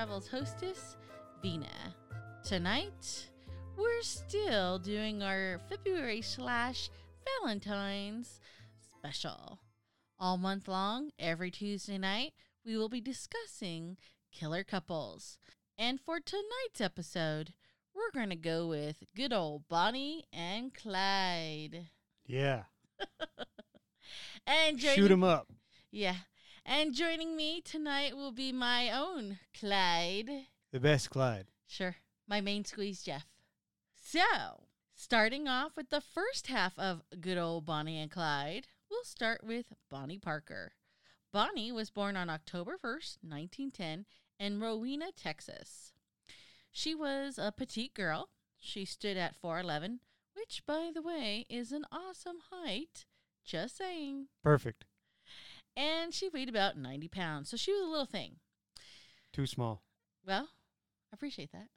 Travels hostess, Vina. Tonight, we're still doing our February slash Valentine's special. All month long, every Tuesday night, we will be discussing killer couples. And for tonight's episode, we're going to go with good old Bonnie and Clyde. Yeah. And Shoot 'em up. Yeah. And joining me tonight will be my own Clyde. The best Clyde. Sure. My main squeeze, Jeff. So, starting off with the first half of good old Bonnie and Clyde, we'll start with Bonnie Parker. Bonnie was born on October 1st, 1910, in Rowena, Texas. She was a petite girl. She stood at 4'11, which, by the way, is an awesome height. Just saying Perfect. And she weighed about 90 pounds. So she was a little thing. Too small. Well, I appreciate that.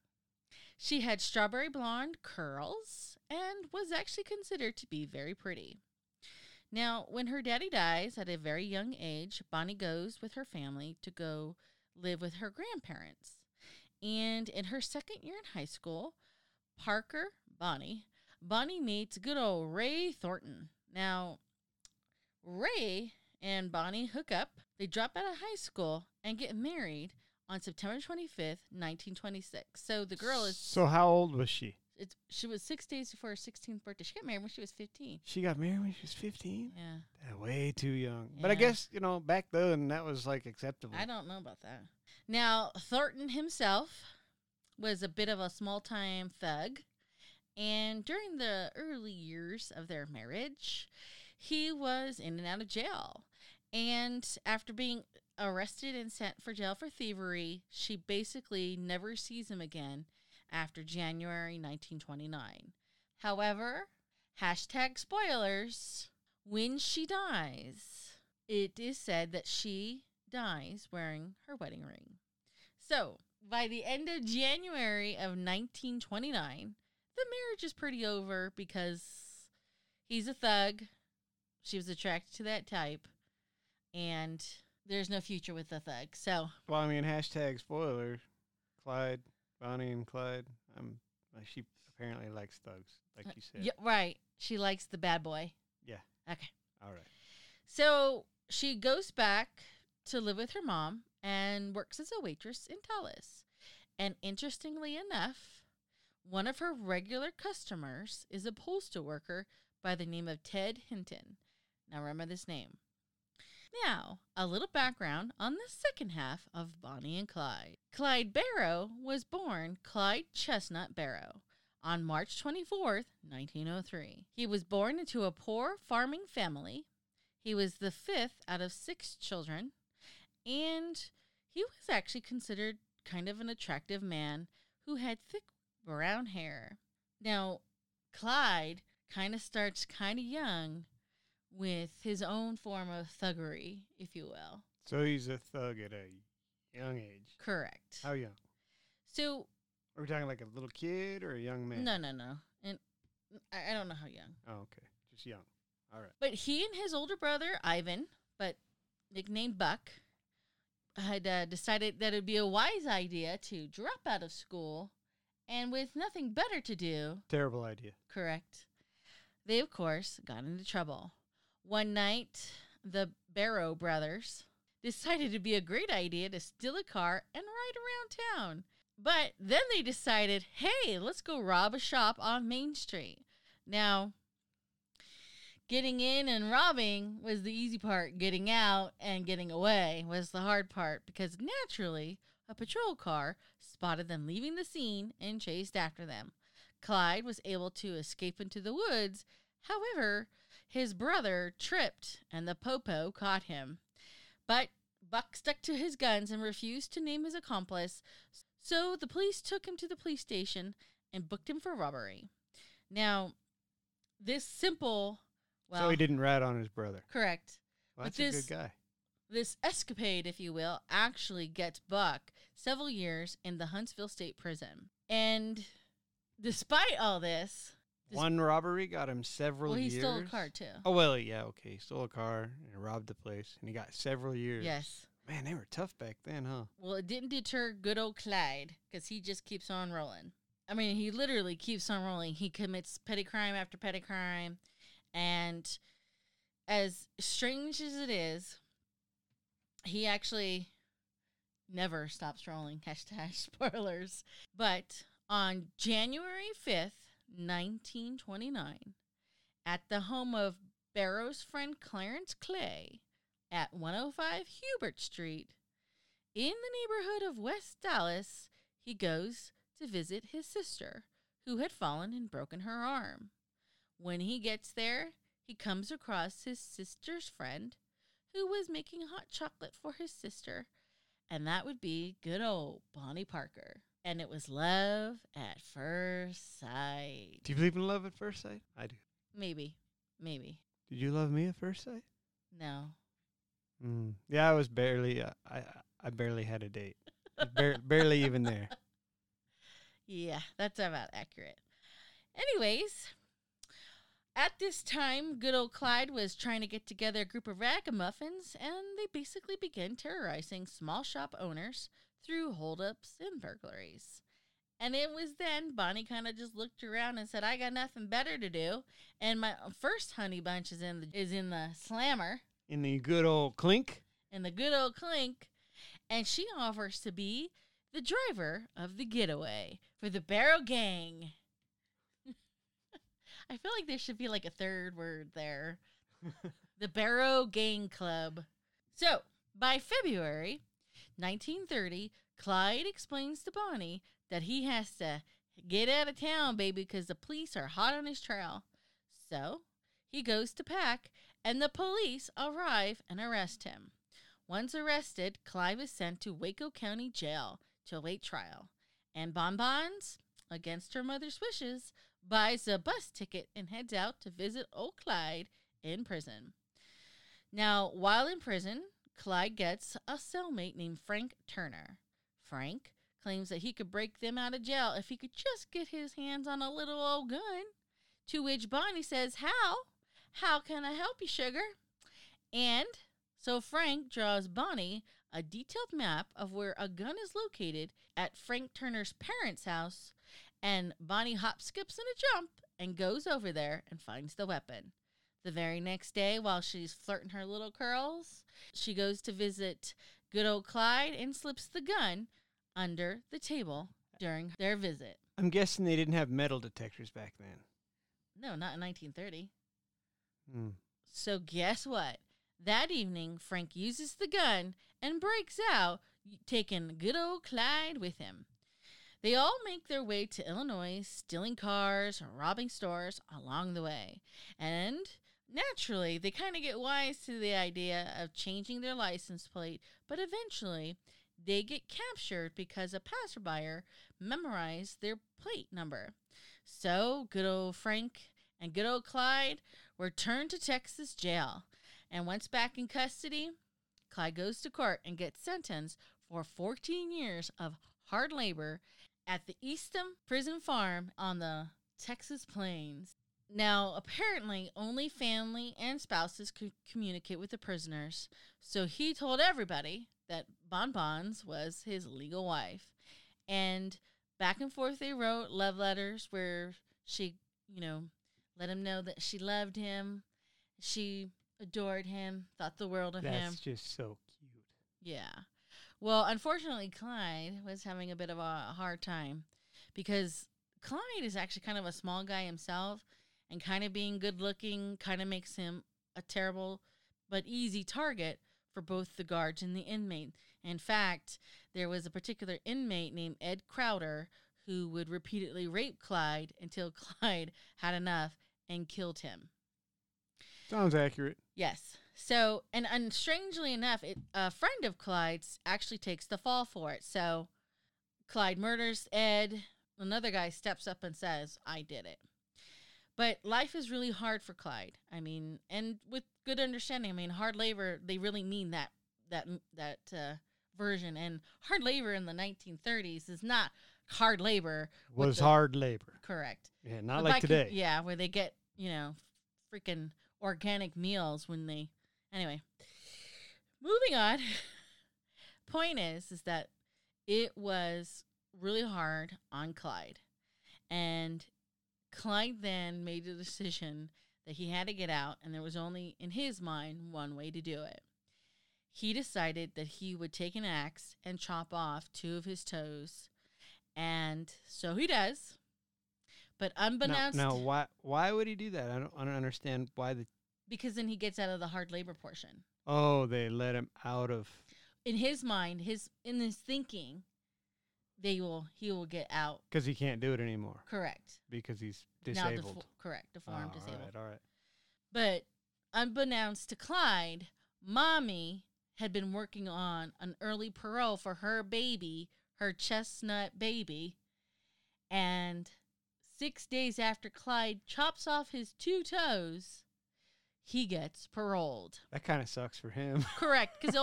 She had strawberry blonde curls and was actually considered to be very pretty. Now, when her daddy dies at a very young age, Bonnie goes with her family to go live with her grandparents. And in her second year in high school, Parker, Bonnie, Bonnie meets good old Ray Thornton. Now, Ray and Bonnie hook up. They drop out of high school and get married on September 25th, 1926. So the girl is So how old was she? it's she was 6 days before her 16th birthday. She got married when she was 15. She got married when she was 15? Yeah. Yeah, way too young. But I guess, you know, back then that was like acceptable. I don't know about that. Now, Thornton himself was a bit of a small time thug. And during the early years of their marriage, he was in and out of jail. And after being arrested and sent for jail for thievery, she basically never sees him again after January 1929. However, hashtag spoilers, when she dies, it is said that she dies wearing her wedding ring. So, by the end of January of 1929, the marriage is pretty over because he's a thug. She was attracted to that type, and there's no future with the thug. So, Well, I mean, hashtag spoiler. Clyde, Bonnie and Clyde. Um, I'm she apparently likes thugs, like uh, you said. yeah, right. She likes the bad boy. Yeah. Okay. All right. So she goes back to live with her mom and works as a waitress in Dallas. And interestingly enough, one of her regular customers is a postal worker by the name of Ted Hinton. Now remember this name. Now, a little background on the second half of Bonnie and Clyde. Clyde Barrow was born Clyde Chestnut Barrow on March 24th, 1903. He was born into a poor farming family he was the fifth out of six children, and he was actually considered kind of an attractive man who had thick brown hair. Now, Clyde kind of starts kind of young with his own form of thuggery, if you will. So he's a thug at a young age. Correct. How young? So, Are we talking like a little kid or a young man? no, no, no. And I I don't know how young. Oh, okay. Just young. All right. But he and his older brother, Ivan, but nicknamed Buck, had uh, decided that it would be a wise idea to drop out of school and with nothing better to do, Terrible idea. correct, they, of course, got into trouble. One night, the Barrow brothers decided it'd be a great idea to steal a car and ride around town. But then they decided, hey, let's go rob a shop on Main Street. Now, getting in and robbing was the easy part. Getting out and getting away was the hard part because naturally, a patrol car spotted them leaving the scene and chased after them. Clyde was able to escape into the woods. However, his brother tripped and the popo caught him. But Buck stuck to his guns and refused to name his accomplice, so the police took him to the police station and booked him for robbery. Now, this simple, well, so he didn't rat on his brother. correct. Well, that's a this- good guy. This escapade, if you will, actually gets Buck several years in the Huntsville State Prison. And despite all this- One robbery got him several well, he years. stole a car too. Oh well, yeah, okay. He stole a car and robbed the place, and he got several years. Yes. Man, they were tough back then, huh? Well, it didn't deter good old Clyde because he just keeps on rolling. I mean, he literally keeps on rolling. He commits petty crime after petty crime. And as strange as it is, he actually never stops rolling. Hashtag spoilers. But on January 5th, 1929, at the home of Barrow's friend Clarence Clay at 105 Herbert Street, in the neighborhood of West Dallas, he goes to visit his sister, who had fallen and broken her arm. When he gets there, he comes across his sister's friend, who was making hot chocolate for his sister, and that would be good old Bonnie Parker. And it was love at first sight. Do you believe in love at first sight? I do. Maybe. Maybe. Did you love me at first sight? No. Mm. Yeah, I was barely. Uh, I I barely had a date. Bar- barely even there. Yeah, that's about accurate. Anyways, at this time, good old Clyde was trying to get together a group of ragamuffins, and they basically began terrorizing small shop owners through holdups and burglaries. And it was then Bonnie kind of just looked around and said, "I got nothing better to do." And my first honey bunch is in the is in the slammer In the good old clink. in the good old clink, and she offers to be the driver of the getaway for the Barrow Gang. I feel like there should be like a third word there. the Barrow Gang Club. So, by February 1930, Clyde explains to Bonnie that he has to get out of town, baby, because the police are hot on his trail. So, he goes to pack, and the police arrive and arrest him. Once arrested, Clyde is sent to Waco County Jail to await trial. And Bonbons, against her mother's wishes, buys a bus ticket and heads out to visit old Clyde in prison. Now, while in prison, Clyde gets a cellmate named Frank Turner. Frank claims that he could break them out of jail if he could just get his hands on a little old gun. To which Bonnie says, How? How can I help you, sugar? And so Frank draws Bonnie a detailed map of where a gun is located at Frank Turner's parents' house, and Bonnie hop skips and a jump and goes over there and finds the weapon. The very next day, while she's flirting her little curls, she goes to visit good old Clyde and slips the gun under the table during their visit. I'm guessing they didn't have metal detectors back then. No, not in 1930. Hmm. So guess what? That evening, Frank uses the gun and breaks out, taking good old Clyde with him. They all make their way to Illinois, stealing cars, robbing stores along the way. And naturally, they kind of get wise to the idea of changing their license plate, but eventually they get captured because a passerby memorized their plate number. So, good old Frank and good old Clyde were turned to Texas jail. And once back in custody, Clyde goes to court and gets sentenced for 14 years of hard labor at the Eastham Prison Farm on the Texas Plains. Now, apparently, only family and spouses could communicate with the prisoners, so he told everybody that Bonbons was his legal wife. And back and forth they wrote love letters where she, you know, let him know that she loved him, she adored him, thought the world of him. That's just so cute. Yeah. Well, unfortunately, Clyde was having a bit of a hard time because Clyde is actually kind of a small guy himself, and kind of being good looking kind of makes him a terrible but easy target for both the guards and the inmate. In fact, there was a particular inmate named Ed Crowder who would repeatedly rape Clyde until Clyde had enough and killed him. Sounds accurate. Yes. So, and, and strangely enough, it, a friend of Clyde's actually takes the fall for it. So, Clyde murders Ed. Another guy steps up and says, I did it. But life is really hard for Clyde. I mean, and with good understanding. I mean, hard labor, they really mean that that that uh, version. And hard labor in the 1930s is not hard labor. Was the- hard labor. Correct. Yeah, not But like today. yeah, where they get, you know, freaking organic meals when they anyway. Moving on. Point is is that it was really hard on Clyde. And Clyde then made the decision that he had to get out and there was only in his mind one way to do it. He decided that he would take an axe and chop off two of his toes. And so he does. But Now, unbeknownst now, why why would he do that? I don't I don't understand why the because then he gets out of the hard labor portion. oh they let him out of In his mind, his in his thinking, they will he will get out. because he can't do it anymore Correct. because he's Now disabled. defo- correct. Deformed, Oh, disabled. All right, all right. But unbeknownst to Clyde, mommy had been working on an early parole for her baby, her chestnut baby. And six days after Clyde chops off his two toes, he gets paroled. That kind of sucks for him. Correct, because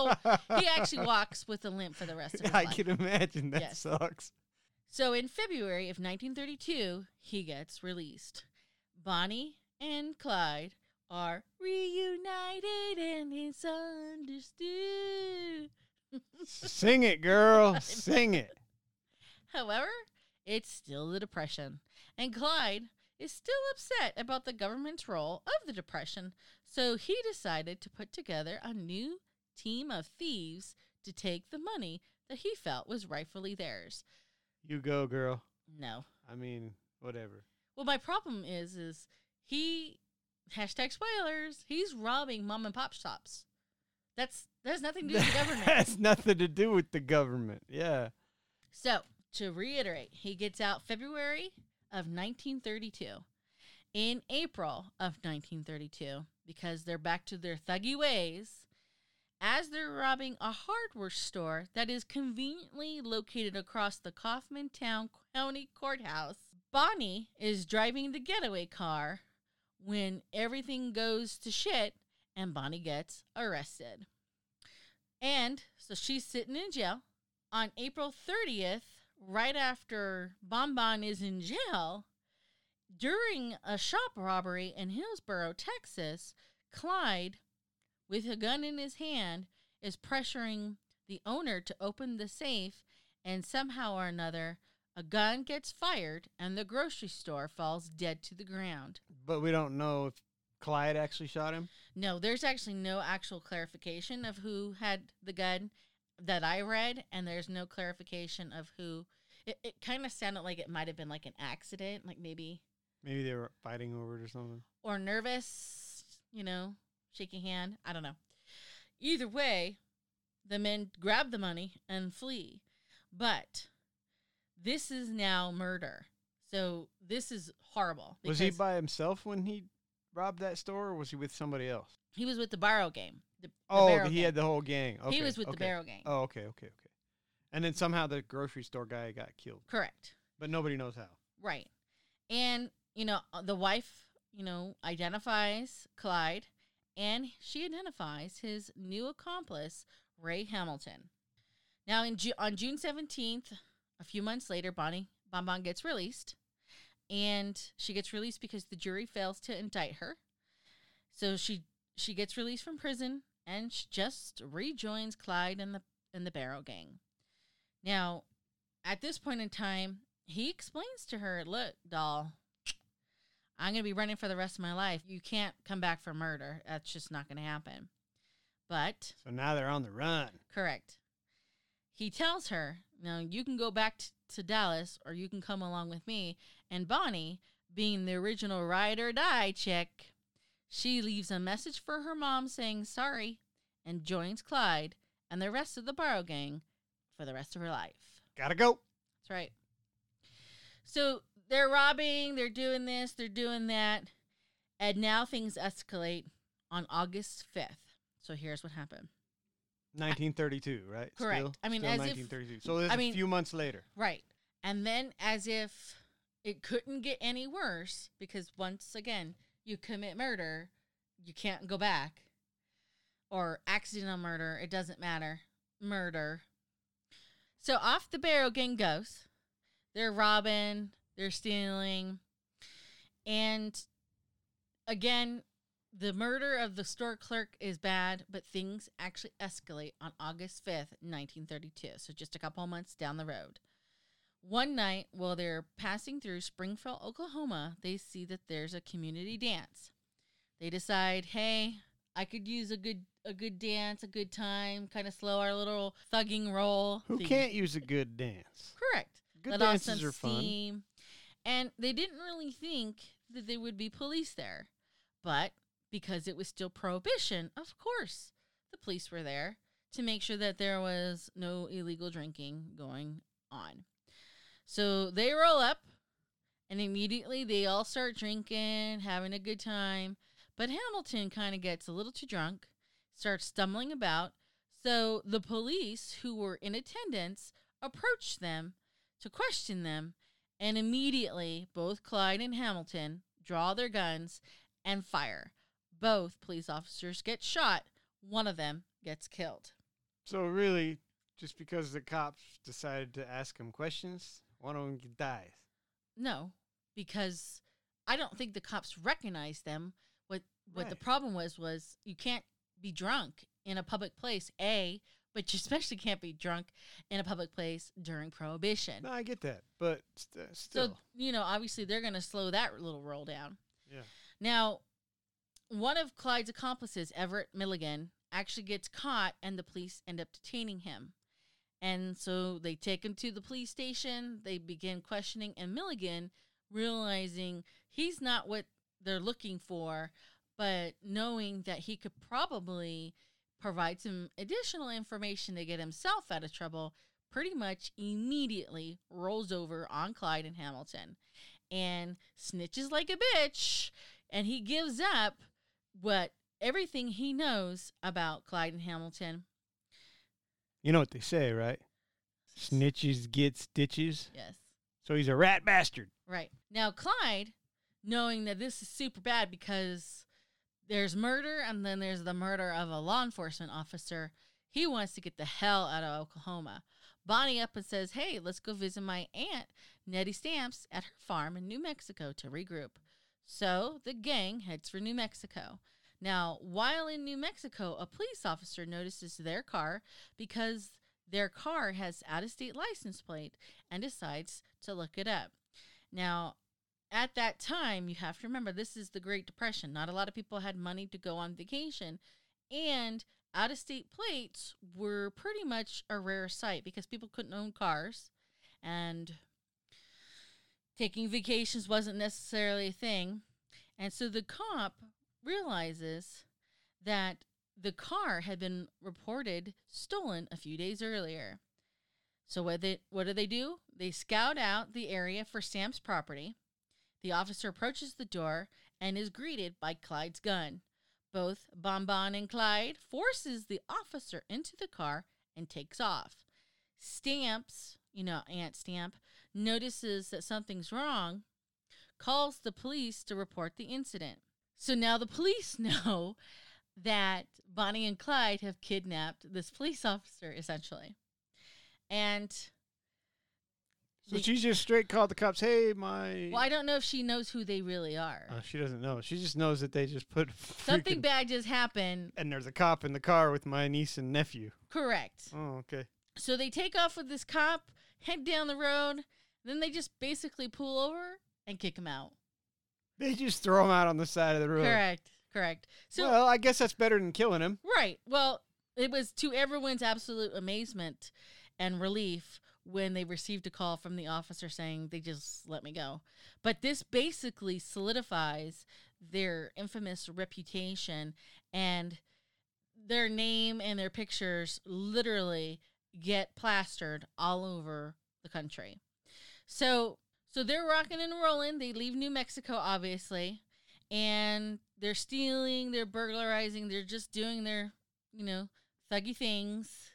he actually walks with a limp for the rest of his I life. can imagine that Yes. sucks. So in February of 1932, he gets released. Bonnie and Clyde are reunited and it's understood. Sing it, girl. Sing it. However, it's still the Depression, and Clyde is still upset about the government's role of the Depression, so he decided to put together a new team of thieves to take the money that he felt was rightfully theirs. You go, girl. No. I mean, whatever. Well, my problem is, is he hashtag spoilers. He's robbing mom and pop shops. That's that has nothing to do with the government. has nothing to do with the government. Yeah. So to reiterate, he gets out February of 1932. In April of 1932, because they're back to their thuggy ways, as they're robbing a hardware store that is conveniently located across the Kaufmantown County Courthouse, Bonnie is driving the getaway car when everything goes to shit and Bonnie gets arrested. And so she's sitting in jail. On April 30th, right after Bonbon is in jail, during a shop robbery in Hillsboro, Texas, Clyde, with a gun in his hand, is pressuring the owner to open the safe, and somehow or another, a gun gets fired and the grocery store falls dead to the ground. But we don't know if Clyde actually shot him. No, there's actually no actual clarification of who had the gun that I read, and there's no clarification of who. It, it kind of sounded like it might have been like an accident, like maybe, Maybe they were fighting over it or something. or nervous, you know, shaking hand. I don't know. Either way, the men grab the money and flee. But this is now murder. So this is horrible. Was he by himself when he robbed that store, or was he with somebody else? he was with the Barrow gang. The, the Oh, he gang. had the whole gang. Okay, he was with the okay. Barrow gang. Oh, okay, okay, okay. And then somehow the grocery store guy got killed, Correct. but nobody knows how. Right. And, you know, uh, the wife, you know, identifies Clyde and she identifies his new accomplice, Ray Hamilton. Now, in Ju- on June 17th, a few months later, Bonnie Bonbon gets released. And she gets released because the jury fails to indict her. So she she gets released from prison and she just rejoins Clyde and the and the Barrow gang. Now, at this point in time, he explains to her, "Look, doll, I'm going to be running for the rest of my life. You can't come back for murder. That's just not going to happen." But So now they're on the run. correct. He tells her, "Now you can go back t- to Dallas or you can come along with me." And Bonnie being the original ride or die chick, she leaves a message for her mom saying sorry and joins Clyde and the rest of the Barrow gang for the rest of her life. Gotta go. That's right. So they're robbing, they're doing this, they're doing that. And now things escalate on August 5th. So here's what happened. 1932, right? Correct. Still? I mean, as if- 1932. so this I mean- a few months later. Right. And then, as if it couldn't get any worse, because once again, you commit murder, you can't go back. Or accidental murder, it doesn't matter. Murder. So off the Barrow gang goes. They're robbing, they're stealing. And again, the murder of the store clerk is bad, but things actually escalate on August 5th, 1932. So just a couple months down the road. One night, while they're passing through Springfield, Oklahoma, they see that there's a community dance. They decide, hey, I could use a good a good dance, a good time, kind of slow our little thugging roll. Who thing. can't use a good dance? Correct. Good Let dances are fun. steam. And they didn't really think that there would be police there. But because it was still prohibition, of course, the police were there to make sure that there was no illegal drinking going on. So they roll up and immediately they all start drinking, having a good time. But Hamilton kind of gets a little too drunk, starts stumbling about. So the police who were in attendance approach them to question them, and immediately both Clyde and Hamilton draw their guns and fire. Both police officers get shot, one of them gets killed. So really, just because the cops decided to ask him questions, one of them dies. No, because I don't think the cops recognized them. What what the problem was was you can't be drunk in a public place, A, but you especially can't be drunk in a public place during prohibition. No, I get that, but st- uh, So, still, you know, obviously they're going to slow that little roll down. yeah. Now, one of Clyde's accomplices, Everett Milligan, actually gets caught and the police end up detaining him. And so they take him to the police station, they begin questioning, and Milligan, realizing he's not what they're looking for, but knowing that he could probably provide some additional information to get himself out of trouble, pretty much immediately rolls over on Clyde and Hamilton and snitches like a bitch and he gives up what everything he knows about Clyde and Hamilton. You know what they say, right? Snitches get stitches. Yes. So he's a rat bastard. Right. Now Clyde, knowing that this is super bad because there's murder and then there's the murder of a law enforcement officer, he wants to get the hell out of Oklahoma. Bonnie up and says, Hey, let's go visit my aunt, Nettie Stamps, at her farm in New Mexico to regroup. So the gang heads for New Mexico. Now, while in New Mexico, a police officer notices their car because their car has out of state license plate and decides to look it up. Now, at that time, you have to remember this is the Great Depression. Not a lot of people had money to go on vacation, and out of state plates were pretty much a rare sight because people couldn't own cars, and taking vacations wasn't necessarily a thing. And so the cop realizes that the car had been reported stolen a few days earlier. So what they what do they do? They scout out the area for Sam's property. The officer approaches the door and is greeted by Clyde's gun. Both Bonbon and Clyde forces the officer into the car and takes off. Stamps, you know, Aunt Stamp, notices that something's wrong, calls the police to report the incident. So now the police know that Bonnie and Clyde have kidnapped this police officer, essentially. And So the- she just straight called the cops. Hey, my. well, I don't know if she knows who they really are. Uh, she doesn't know. She just knows that they just put Something bad just happened. And there's a cop in the car with my niece and nephew. Correct. Oh, okay. So they take off with this cop, head down the road, then they just basically pull over and kick him out. They just throw him out on the side of the road. Correct. Correct. So well, I guess that's better than killing him. Right. Well, it was to everyone's absolute amazement and relief when they received a call from the officer saying they just let me go. But this basically solidifies their infamous reputation and their name and their pictures literally get plastered all over the country. So so they're rocking and rolling. They leave New Mexico obviously and they're stealing, they're burglarizing, they're just doing their, you know, thuggy things.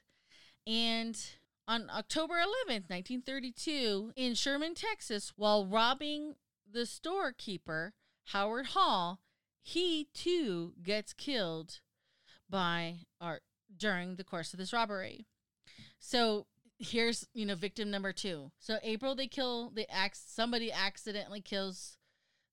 And on October 11th, 1932, in Sherman, Texas, while robbing the storekeeper, Howard Hall, he too gets killed by or during the course of this robbery. So here's, you know, victim number 2. So April they kill the ax somebody accidentally kills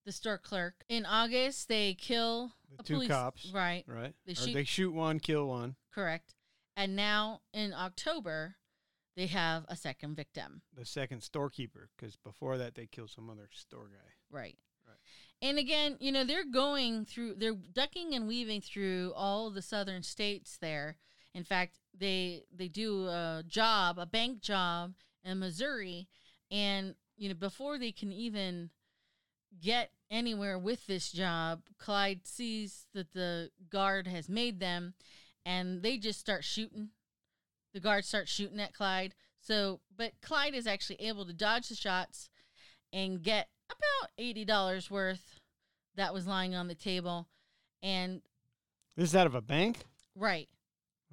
the store clerk. In August they kill The two police- cops. Right. Right? They shoot- they shoot one, kill one. Correct. And now in October, they have a second victim. The second storekeeper, because before that they killed some other store guy. Right. Right. And again, you know, they're going through, they're ducking and weaving through all the southern states there. In fact, they they do a job, a bank job in Missouri, and you know, before they can even get anywhere with this job, Clyde sees that the guard has made them, and they just start shooting. The guard starts shooting at Clyde. So, but Clyde is actually able to dodge the shots and get about eighty dollars worth that was lying on the table, and This is out of a bank? right,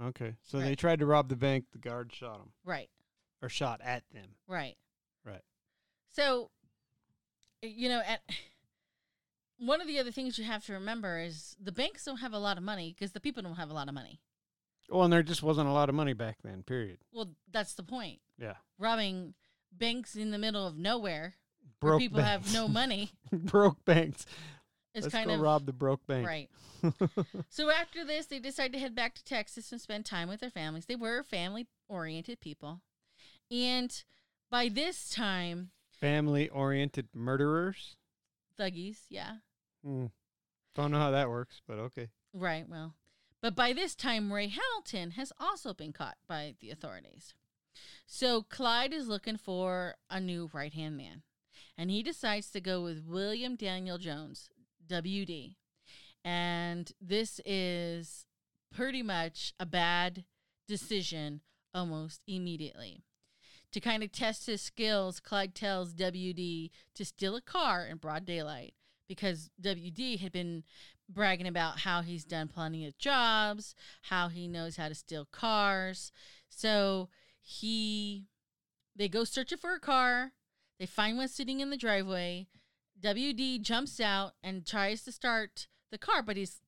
Okay. So they tried to rob the bank. The guard shot them. right, Or shot at them. right, Right. So, you know, at one of the other things you have to remember is the banks don't have a lot of money because the people don't have a lot of money. Well, and there just wasn't a lot of money back then, period. Well, that's the point. Yeah. Robbing banks in the middle of nowhere where Broke people have no money broke banks. Is Let's kind go of rob the broke bank. right. So after this, they decide to head back to Texas and spend time with their families. They were family oriented people. And by this time, Family oriented murderers. thuggies, yeah, Hmm. Don't know how that works, but okay. Right, well. But by this time, Ray Hamilton has also been caught by the authorities. So Clyde is looking for a new right hand man. And he decides to go with William Daniel Jones, WD. And this is pretty much a bad decision almost immediately. To kind of test his skills, Clyde tells WD to steal a car in broad daylight because WD had been bragging about how he's done plenty of jobs, how he knows how to steal cars. So he they go searching for a car. They find one sitting in the driveway. WD jumps out and tries to start the car, but he's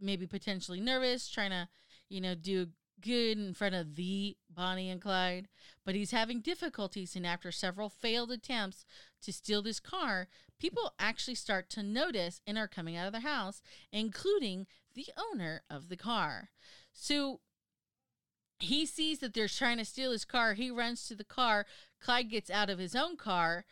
maybe potentially nervous, trying to, you know, do good in front of the Bonnie and Clyde. But he's having difficulties, and after several failed attempts to steal this car, people actually start to notice and are coming out of the house, including the owner of the car. So he sees that they're trying to steal his car. He runs to the car. Clyde gets out of his own car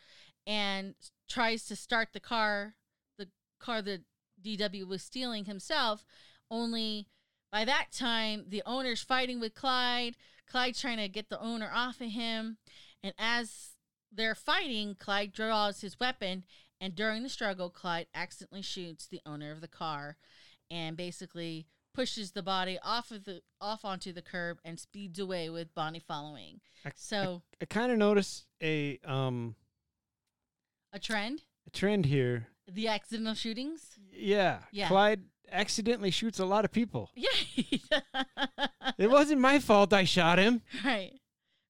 and tries to start the car, the car that DW was stealing himself. Only by that time, the owner's fighting with Clyde. Clyde's trying to get the owner off of him. And as they're fighting, Clyde draws his weapon. And during the struggle, Clyde accidentally shoots the owner of the car and basically pushes the body off of the off onto the curb and speeds away with Bonnie following. I- So I kind of noticed a um a trend, a trend here. the accidental shootings. Yeah. Yeah. Clyde accidentally shoots a lot of people. Yeah. It wasn't my fault I shot him. right.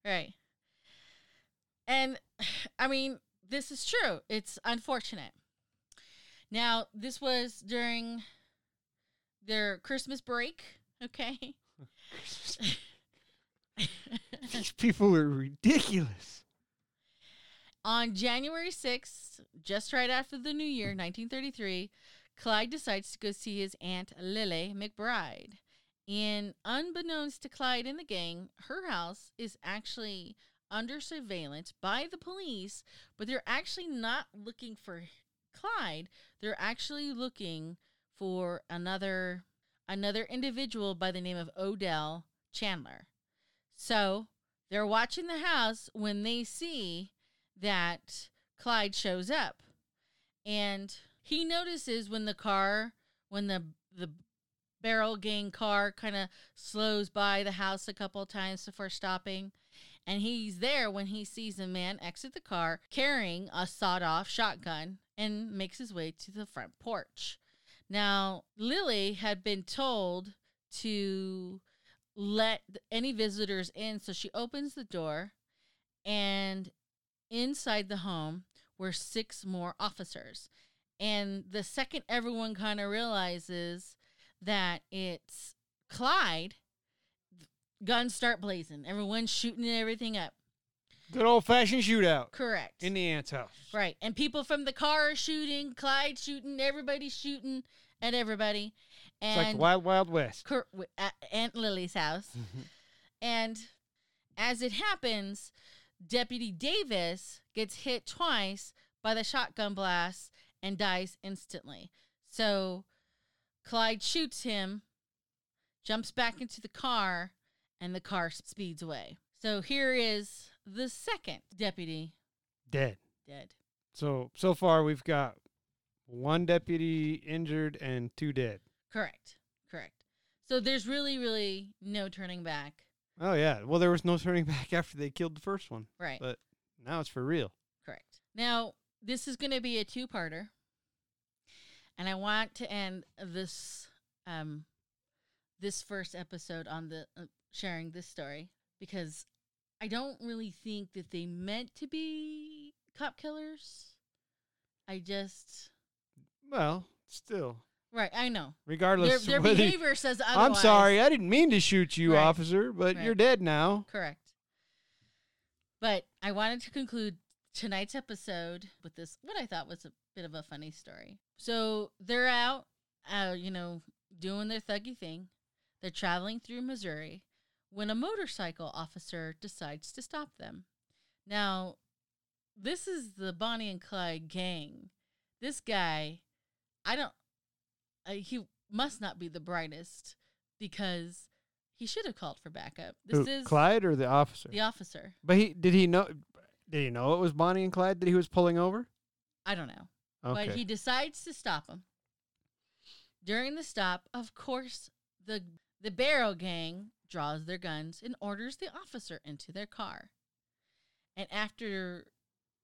Right. And I mean, this is true. It's unfortunate. Now, this was during their Christmas break, okay? These people are ridiculous. On January 6th, just right after the new year, 1933, Clyde decides to go see his Aunt Lily McBride. And unbeknownst to Clyde and the gang, her house is actually under surveillance by the police, but they're actually not looking for Clyde. They're actually looking for another another individual by the name of Odell Chandler. So, They're watching the house when they see that Clyde shows up. And he notices when the car, when the the Barrow gang car kind of slows by the house a couple times before stopping. And he's there when he sees a man exit the car carrying a sawed off shotgun and makes his way to the front porch. Now, Lily had been told to let any visitors in, so she opens the door, and inside the home were six more officers. And the second everyone kind of realizes that it's Clyde, guns start blazing. Everyone's shooting everything up. Good old fashioned shootout Correct. in the aunt's house. right. And people from the car are shooting, Clyde shooting, everybody's shooting at everybody. It's like the Wild Wild West. At Aunt Lily's house. Mm-hmm. And as it happens, Deputy Davis gets hit twice by the shotgun blast and dies instantly. So Clyde shoots him, jumps back into the car, and the car speeds away. So here is the second deputy Dead. dead. So so far we've got one deputy injured and two dead. Correct. Correct. So there's really, really no turning back. Oh yeah. Well, there was no turning back after they killed the first one, Right. but now it's for real. Correct. Now, this is going to be a two-parter. And I want to end this um this first episode on the uh, sharing this story because I don't really think that they meant to be cop killers. I just Well, still, Right, I know. regardless. Their, their behavior says otherwise. I'm sorry, I didn't mean to shoot you, Right. officer, but Right. you're dead now. Correct. But I wanted to conclude tonight's episode with this, what I thought was a bit of a funny story. So they're out, uh, you know, doing their thuggy thing. They're traveling through Missouri when a motorcycle officer decides to stop them. Now, this is the Bonnie and Clyde gang. This guy, I don't, uh, he must not be the brightest because he should have called for backup. This Who, is Clyde or the officer? the officer. But he did he know? Did he know it was Bonnie and Clyde that he was pulling over? I don't know. Okay. But he decides to stop him. During the stop, of course, the the Barrow gang draws their guns and orders the officer into their car. And after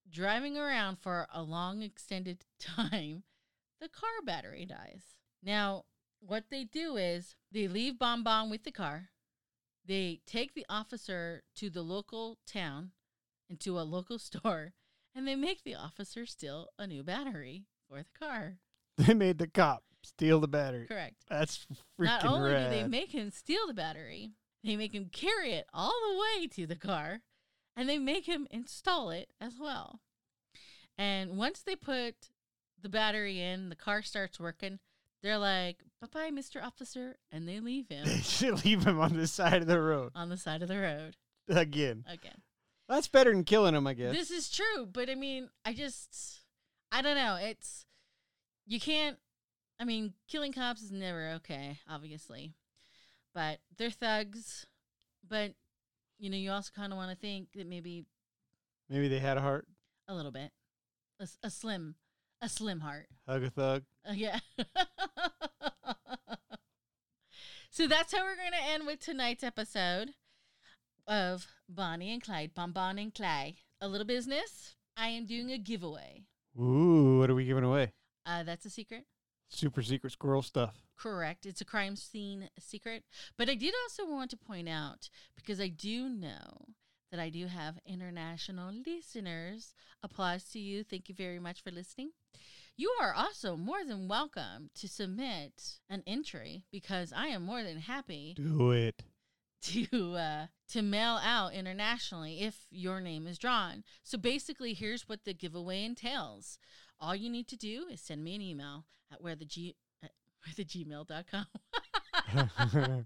driving around for a long extended time, the car battery dies. Now, what they do is they leave Bon Bon with the car. They take the officer to the local town, into a local store, and they make the officer steal a new battery for the car. they made the cop steal the battery. Correct. That's freaking Not only rad. do they make him steal the battery, they make him carry it all the way to the car, and they make him install it as well. And once they put the battery in, the car starts working. They're like, "Bye bye, Mister Officer," and they leave him They should leave him on the side of the road on the side of the road again. again. That's better than killing him, I guess. This is true, but I mean, I just, I don't know. It's, you can't, I mean, killing cops is never okay, obviously. But they're thugs. But, you know, you also kind of want to think that maybe Maybe they had a heart. a little bit, a, s- a slim, a slim heart. Hug a thug. Uh, yeah. so that's how we're going to end with tonight's episode of Bonnie and Clyde, Bonbon and Clyde. A little business. I am doing a giveaway. Ooh, what are we giving away? Uh, that's a secret. Super secret squirrel stuff. Correct. It's a crime scene secret. But I did also want to point out because I do know that I do have international listeners. Applause to you. Thank you very much for listening. You are also more than welcome to submit an entry because I am more than happy Do it. to uh, to mail out internationally if your name is drawn. So basically, here's what the giveaway entails. All you need to do is send me an email at where the g at where the gmail.com.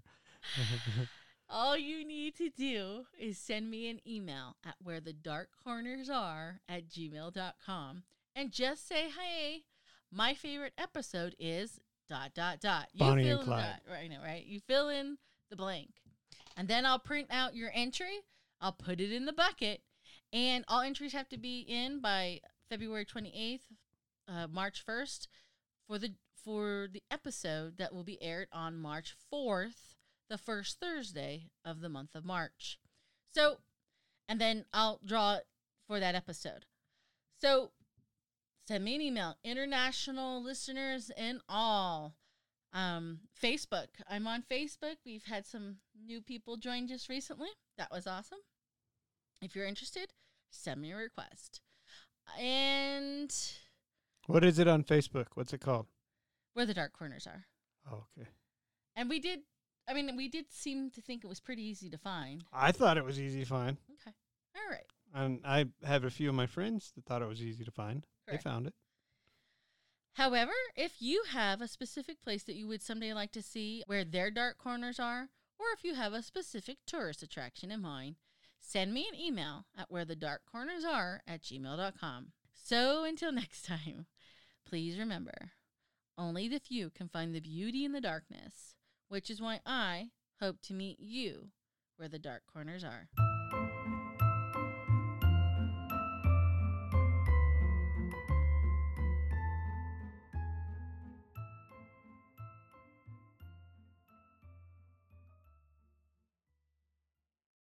All you need to do is send me an email at where the dark corners are at gmail.com and just say, hey, my favorite episode is dot dot dot. You Bonnie fill and in Clyde. dot, right, I know, right? You fill in the blank. And then I'll print out your entry. I'll put it in the bucket, and all entries have to be in by February 28th, uh, March 1st, for the for the episode that will be aired on March 4th, the first Thursday of the month of March. So, and then I'll draw it for that episode. So, send me an email, international listeners and all. Um, Facebook. I'm on Facebook. We've had some new people join just recently. That was awesome. If you're interested, send me a request. And What is it on Facebook? What's it called? where the dark corners are. Oh, okay. And we did, I mean, we did seem to think it was pretty easy to find. I thought it was easy to find, Okay. All right. and I have a few of my friends that thought it was easy to find. Correct. They found it. However, if you have a specific place that you would someday like to see where their dark corners are, or if you have a specific tourist attraction in mind, send me an email at where the dark corners are at gmail.com. So until next time, please remember only the few can find the beauty in the darkness, which is why I hope to meet you where the dark corners are.